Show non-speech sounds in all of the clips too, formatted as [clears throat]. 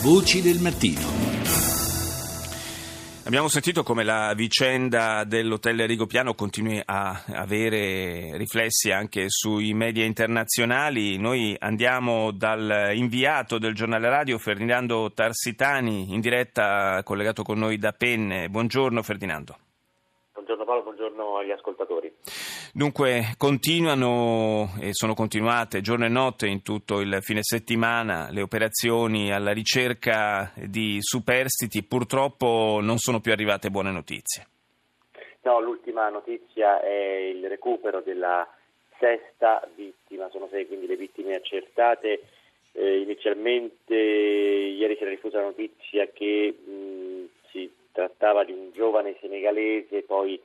Voci del mattino. Abbiamo sentito come la vicenda dell'hotel Rigopiano continui a avere riflessi anche sui media internazionali. Noi andiamo dal inviato del giornale radio Ferdinando Tarsitani in diretta collegato con noi da Penne. Buongiorno Ferdinando. Buongiorno Paolo, buongiorno agli ascoltatori. Dunque, continuano e sono continuate giorno e notte in tutto il fine settimana le operazioni alla ricerca di superstiti. Purtroppo non sono più arrivate buone notizie. No, l'ultima notizia è il recupero della sesta vittima, sono sei quindi le vittime accertate. Eh, inizialmente ieri si era diffusa la notizia che mh, si trattava di un giovane senegalese, poi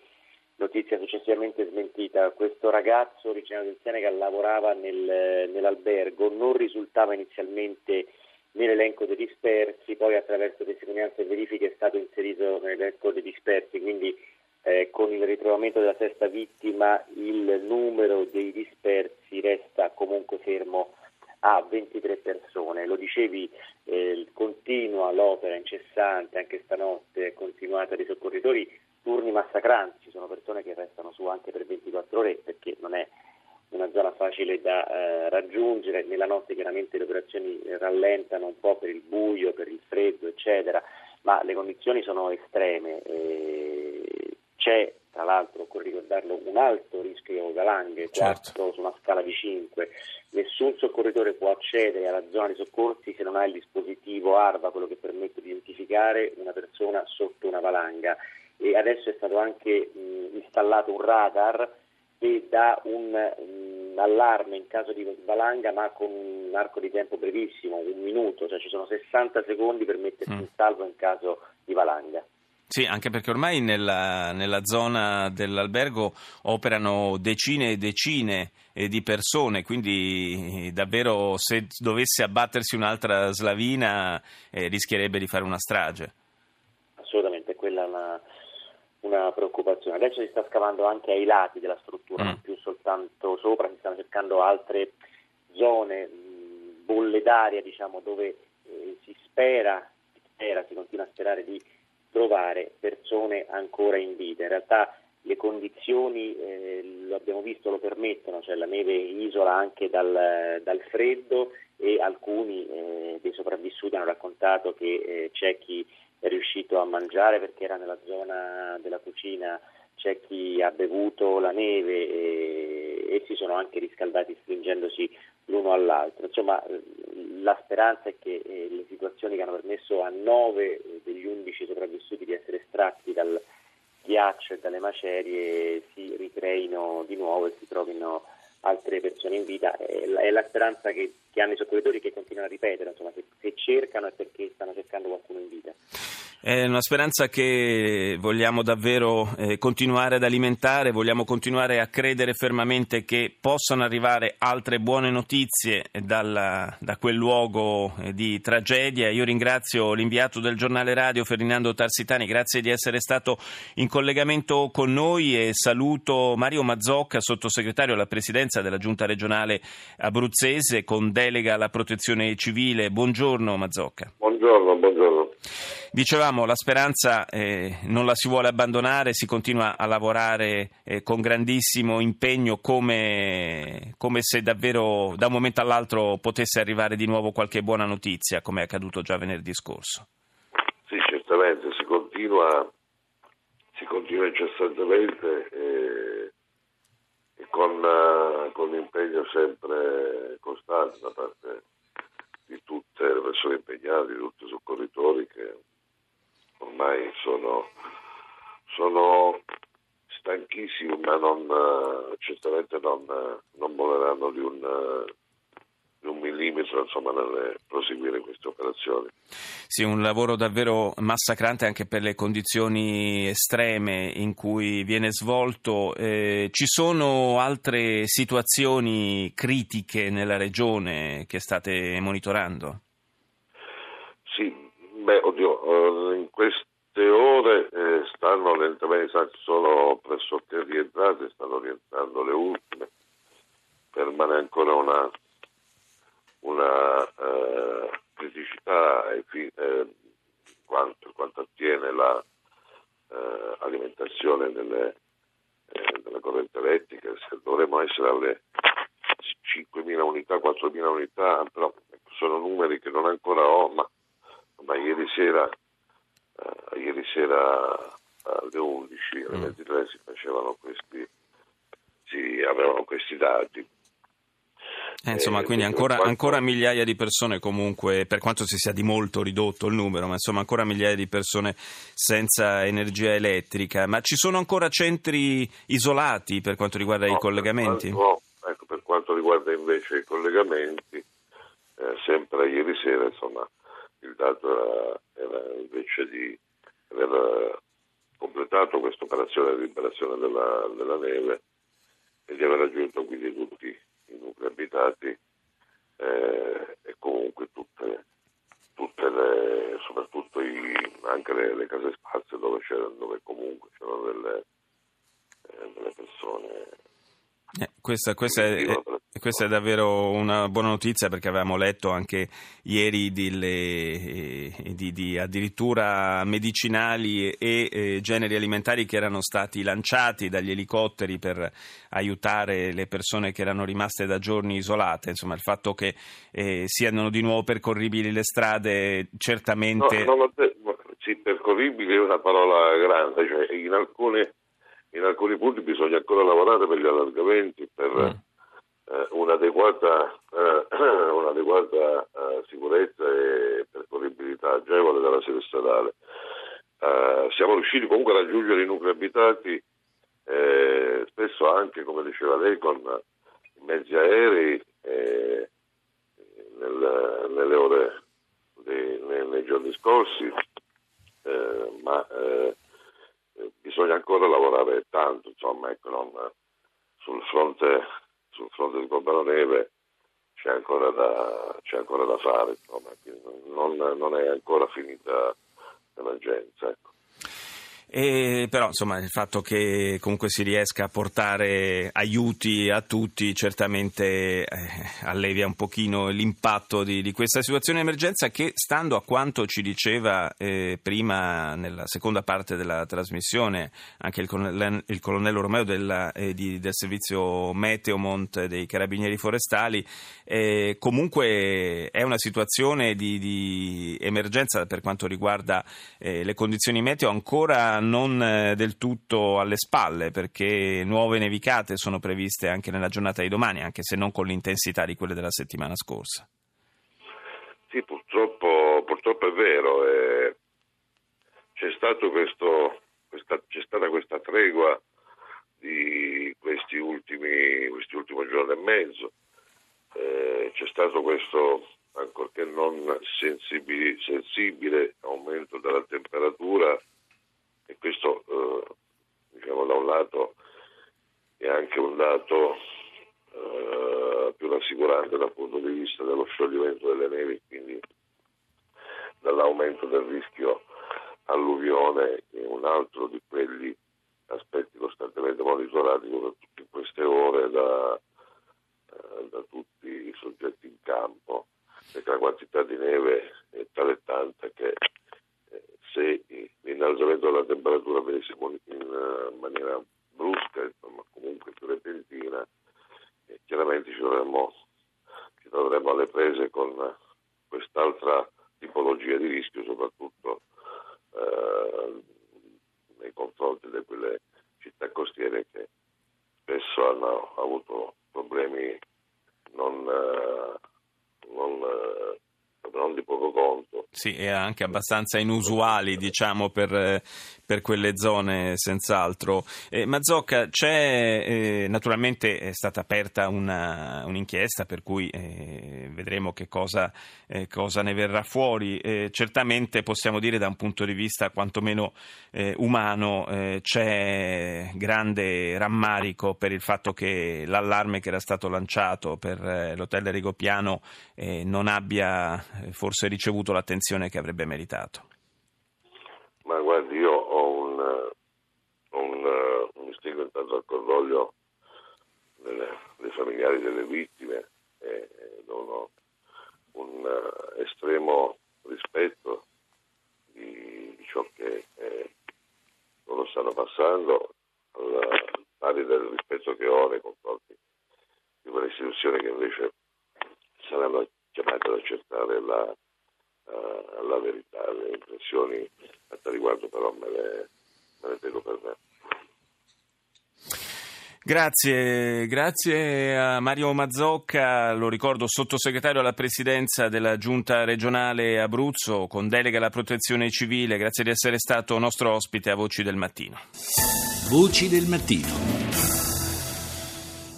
notizia successivamente smentita. Questo ragazzo originario del Senegal lavorava nel, nell'albergo, non risultava inizialmente nell'elenco dei dispersi, poi attraverso testimonianze e verifiche è stato inserito nell'elenco dei dispersi, quindi eh, con il ritrovamento della sesta vittima il numero dei dispersi resta comunque fermo a 23 persone. Lo dicevi, eh, continua l'opera incessante, anche stanotte è continuata dei soccorritori, turni massacranti, ci sono persone che restano su anche per 24 ore perché non è una zona facile da eh, raggiungere, nella notte chiaramente le operazioni rallentano un po' per il buio, per il freddo, eccetera, ma le condizioni sono estreme. Eh, c'è tra l'altro, occorre ricordarlo, un alto rischio valanghe, certo. 4 su una scala di 5. Nessun soccorritore può accedere alla zona dei soccorsi se non ha il dispositivo ARVA, quello che permette di identificare una persona sotto una valanga. E adesso è stato anche mh, installato un radar che dà un mh, allarme in caso di valanga, ma con un arco di tempo brevissimo, un minuto, cioè ci sono 60 secondi per mettersi mm. in salvo in caso di valanga. Sì, anche perché ormai nella, nella, zona dell'albergo operano decine e decine eh, di persone, quindi eh, davvero se dovesse abbattersi un'altra slavina eh, rischierebbe di fare una strage. Assolutamente, quella è una, una, preoccupazione. Adesso si sta scavando anche ai lati della struttura, mm. non più soltanto sopra, si stanno cercando altre zone, mh, bolle d'aria diciamo, dove eh, si spera, si spera, si continua a sperare di trovare persone ancora in vita. In realtà le condizioni, eh, lo abbiamo visto, lo permettono, cioè la neve isola anche dal, dal freddo e alcuni eh, dei sopravvissuti hanno raccontato che eh, c'è chi riuscito a mangiare perché era nella zona della cucina, c'è chi ha bevuto la neve e, e si sono anche riscaldati stringendosi l'uno all'altro. Insomma, la speranza è che eh, le situazioni che hanno permesso a nove degli undici sopravvissuti di essere estratti dal ghiaccio e dalle macerie si ricreino di nuovo e si trovino altre persone in vita. È la, è la speranza che, che, hanno i soccorritori che continuano a ripetere, insomma, se, se cercano è perché stanno cercando qualcuno in vita. È una speranza che vogliamo davvero eh, continuare ad alimentare, vogliamo continuare a credere fermamente che possano arrivare altre buone notizie dalla, da quel luogo eh, di tragedia. Io ringrazio l'inviato del giornale radio Ferdinando Tarsitani, grazie di essere stato in collegamento con noi e saluto Mario Mazzocca, sottosegretario alla presidenza della giunta regionale abruzzese con delega alla protezione civile. Buongiorno Mazzocca. Buongiorno, buongiorno. Dicevamo, la speranza eh, non la si vuole abbandonare, si continua a lavorare eh, con grandissimo impegno come, come, se davvero da un momento all'altro potesse arrivare di nuovo qualche buona notizia, come è accaduto già venerdì scorso. Sì, certamente, si continua, si continua incessantemente e, e con, uh, con impegno sempre costante da parte di tutte le persone impegnate, di tutti i soccorritori che ormai sono, sono stanchissimi ma non, certamente non, non voleranno di un, di un millimetro insomma, nel proseguire queste operazioni. Sì, un lavoro davvero massacrante anche per le condizioni estreme in cui viene svolto. Eh, ci sono altre situazioni critiche nella regione che state monitorando? Sì, beh, oddio, eh, in queste ore eh, stanno lentamente, sono pressoché rientrate, stanno rientrando le ultime, permane ancora una una eh, criticità eh, quanto, quanto attiene l'alimentazione la, eh, della corrente elettrica, dovremmo essere alle 5.000 unità, 4.000 unità, però sono numeri che non ancora ho, ma, ma ieri sera, uh, ieri sera alle 11, alle 23 mm. si facevano questi, si avevano questi dati. Eh, insomma, eh, quindi ancora, quanto... ancora, migliaia di persone comunque, per quanto si sia di molto ridotto il numero, ma insomma ancora migliaia di persone senza energia elettrica. Ma ci sono ancora centri isolati per quanto riguarda no, i collegamenti? No, ecco, per quanto riguarda invece i collegamenti, eh, sempre ieri sera insomma, il dato era, era invece di aver completato questa operazione di liberazione della, della neve e di aver raggiunto quindi tutti i nuclei abitati eh, e comunque tutte, tutte le, soprattutto i, anche le, le, case spazi dove, dove comunque c'erano delle, eh, delle persone. Eh, questa, questa è, questa è davvero una buona notizia perché avevamo letto anche ieri delle, eh, di, di, addirittura medicinali e eh, generi alimentari che erano stati lanciati dagli elicotteri per aiutare le persone che erano rimaste da giorni isolate. Insomma, il fatto che eh, siano di nuovo percorribili le strade certamente... No, sì, percorribili è una parola grande, cioè in, alcune, in alcuni punti bisogna ancora lavorare per gli allargamenti, per... Mm eh, un'adeguata, eh, [clears throat] un'adeguata eh, sicurezza e percorribilità agevole della sede stradale. Eh, siamo riusciti comunque a raggiungere i nuclei abitati, eh, spesso anche, come diceva lei, con mezzi aerei nel, nelle ore dei, nei, nei, giorni scorsi, ma bisogna ancora lavorare tanto, insomma, ecco, non, sul fronte sul fronte del Cobano Neve c'è ancora da, c'è ancora da fare, insomma, non, non, è ancora finita l'emergenza. Ecco. E però insomma il fatto che comunque si riesca a portare aiuti a tutti certamente eh, allevia un pochino l'impatto di, di, questa situazione di emergenza che stando a quanto ci diceva eh, prima nella seconda parte della trasmissione anche il il colonnello Romeo della, eh, di, del servizio Meteomont dei carabinieri forestali eh, comunque è una situazione di, di, emergenza per quanto riguarda eh, le condizioni meteo ancora non eh, del tutto alle spalle perché nuove nevicate sono previste anche nella giornata di domani, anche se non con l'intensità di quelle della settimana scorsa. Sì, purtroppo, purtroppo è vero. Eh, c'è, questo, questa, c'è, stata questa tregua di questi ultimi, questi ultimi giorni e mezzo. Eh, c'è stato questo, ancorché non sensibile, sensibile aumento della temperatura e questo eh, diciamo da un lato è anche un dato eh, più rassicurante dal punto di vista dello scioglimento delle nevi, quindi dall'aumento del rischio alluvione è un altro di quegli aspetti costantemente monitorati soprattutto in queste ore da, eh, da tutti i soggetti in campo, perché la quantità di neve è tale tanta che se l'innalzamento della temperatura venisse in uh, maniera brusca, insomma, comunque più repentina, eh, chiaramente ci dovremmo, ci troveremmo alle prese con quest'altra tipologia di rischio, soprattutto uh, nei confronti di quelle città costiere che spesso hanno avuto problemi non, uh, non non di poco conto. Sì, e anche abbastanza inusuali, diciamo, per, per quelle zone, senz'altro. Eh, Mazzocca, c'è, eh, naturalmente è stata aperta una, un'inchiesta, per cui eh, vedremo che cosa, eh, cosa, ne verrà fuori. Eh, certamente possiamo dire da un punto di vista quantomeno eh, umano c'è grande rammarico per il fatto che l'allarme che era stato lanciato per l'hotel Rigopiano non abbia forse ricevuto l'attenzione che avrebbe meritato? Ma guardi, appunto al cordoglio dei familiari delle vittime e dono un eh, estremo rispetto di ciò che eh, loro stanno passando, al pari del rispetto che ho nei confronti di quelle istituzioni che invece saranno chiamate ad accertare la, eh, la verità, le impressioni a tal riguardo però me le, me le tengo per me. Grazie, grazie a Mario Mazzocca, lo ricordo sottosegretario alla presidenza della Giunta regionale Abruzzo con delega alla protezione civile, grazie di essere stato nostro ospite a Voci del Mattino. Voci del Mattino.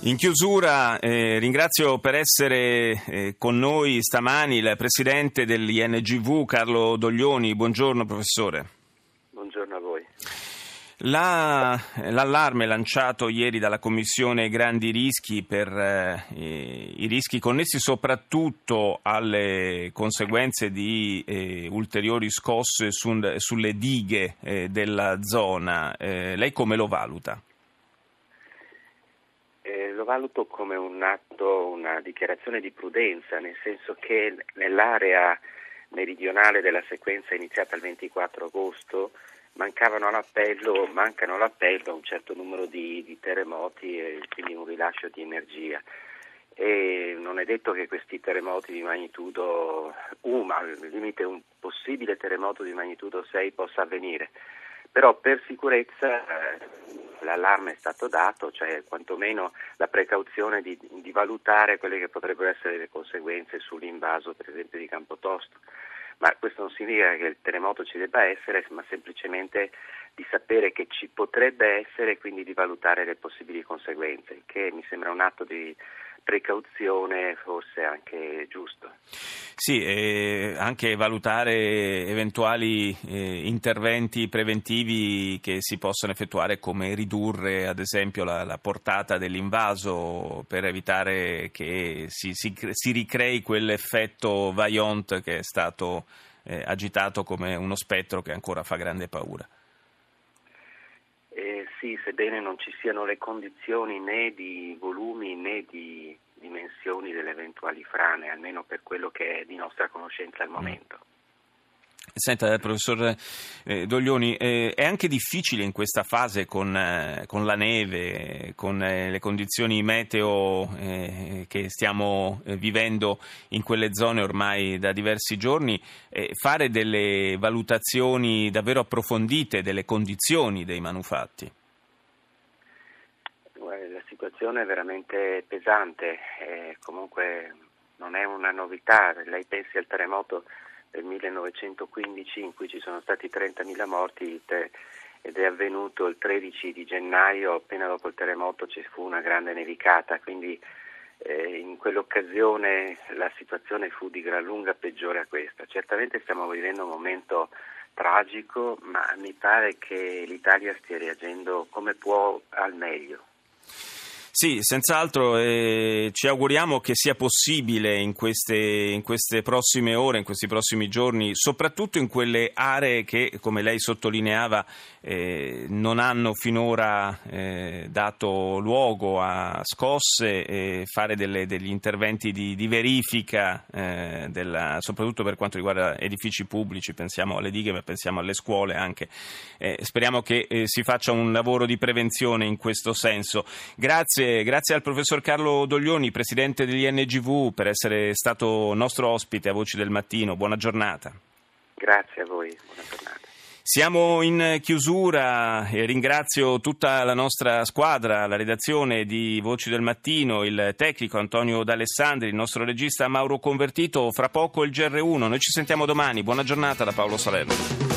In chiusura eh, ringrazio per essere eh, con noi stamani il presidente dell'INGV Carlo Doglioni. Buongiorno professore. La, l'allarme lanciato ieri dalla Commissione Grandi Rischi per eh, i rischi connessi soprattutto alle conseguenze di eh, ulteriori scosse su, sulle dighe eh, della zona, eh, lei come lo valuta? Eh, lo valuto come un atto, una dichiarazione di prudenza, nel senso che nell'area meridionale della sequenza iniziata il 24 agosto mancavano all'appello, mancano all'appello un certo numero di, di terremoti e quindi un rilascio di energia. E non è detto che questi terremoti di magnitudo 1, al limite un possibile terremoto di magnitudo 6 possa avvenire, però per sicurezza eh, l'allarme è stato dato, cioè quantomeno la precauzione di, di valutare quelle che potrebbero essere le conseguenze sull'invaso per esempio di Campotosto ma questo non significa che il terremoto ci debba essere, ma semplicemente di sapere che ci potrebbe essere e quindi di valutare le possibili conseguenze, che mi sembra un atto di precauzione forse anche giusto. Sì, e anche valutare eventuali eh, interventi preventivi che si possano effettuare come ridurre ad esempio la, la portata dell'invaso per evitare che si, si, si ricrei quell'effetto Vaillant che è stato eh, agitato come uno spettro che ancora fa grande paura. Eh, sì, sebbene non ci siano le condizioni né di volumi né di dimensioni delle eventuali frane, almeno per quello che è di nostra conoscenza al mm. momento. Senta, eh, professor eh, Doglioni, eh, è anche difficile in questa fase con, con la neve, con le condizioni meteo che stiamo vivendo in quelle zone ormai da diversi giorni, fare delle valutazioni davvero approfondite delle condizioni dei manufatti? La situazione è veramente pesante, comunque non è una novità, lei pensi al terremoto del 1915 in cui ci sono stati 30.000 morti ed è avvenuto il 13 di gennaio, appena dopo il terremoto ci fu una grande nevicata, quindi eh, in quell'occasione la situazione fu di gran lunga peggiore a questa. Certamente stiamo vivendo un momento tragico, ma mi pare che l'Italia stia reagendo come può al meglio. Sì, senz'altro eh, ci auguriamo che sia possibile in queste, in queste, prossime ore, in questi prossimi giorni, soprattutto in quelle aree che, come lei sottolineava, eh, non hanno finora eh, dato luogo a scosse, fare delle, degli interventi di, di verifica, eh, della, soprattutto per quanto riguarda edifici pubblici, pensiamo alle dighe, ma pensiamo alle scuole anche. Eh, speriamo che eh, si faccia un lavoro di prevenzione in questo senso. Grazie Grazie, grazie al professor Carlo Doglioni, presidente dell'INGV, per essere stato nostro ospite a Voci del Mattino. Buona giornata. Grazie a voi, buona giornata. Siamo in chiusura e ringrazio tutta la nostra squadra, la redazione di Voci del Mattino, il tecnico Antonio D'Alessandri, il nostro regista Mauro Convertito. Fra poco il GR1. Noi ci sentiamo domani. Buona giornata da Paolo Salerno.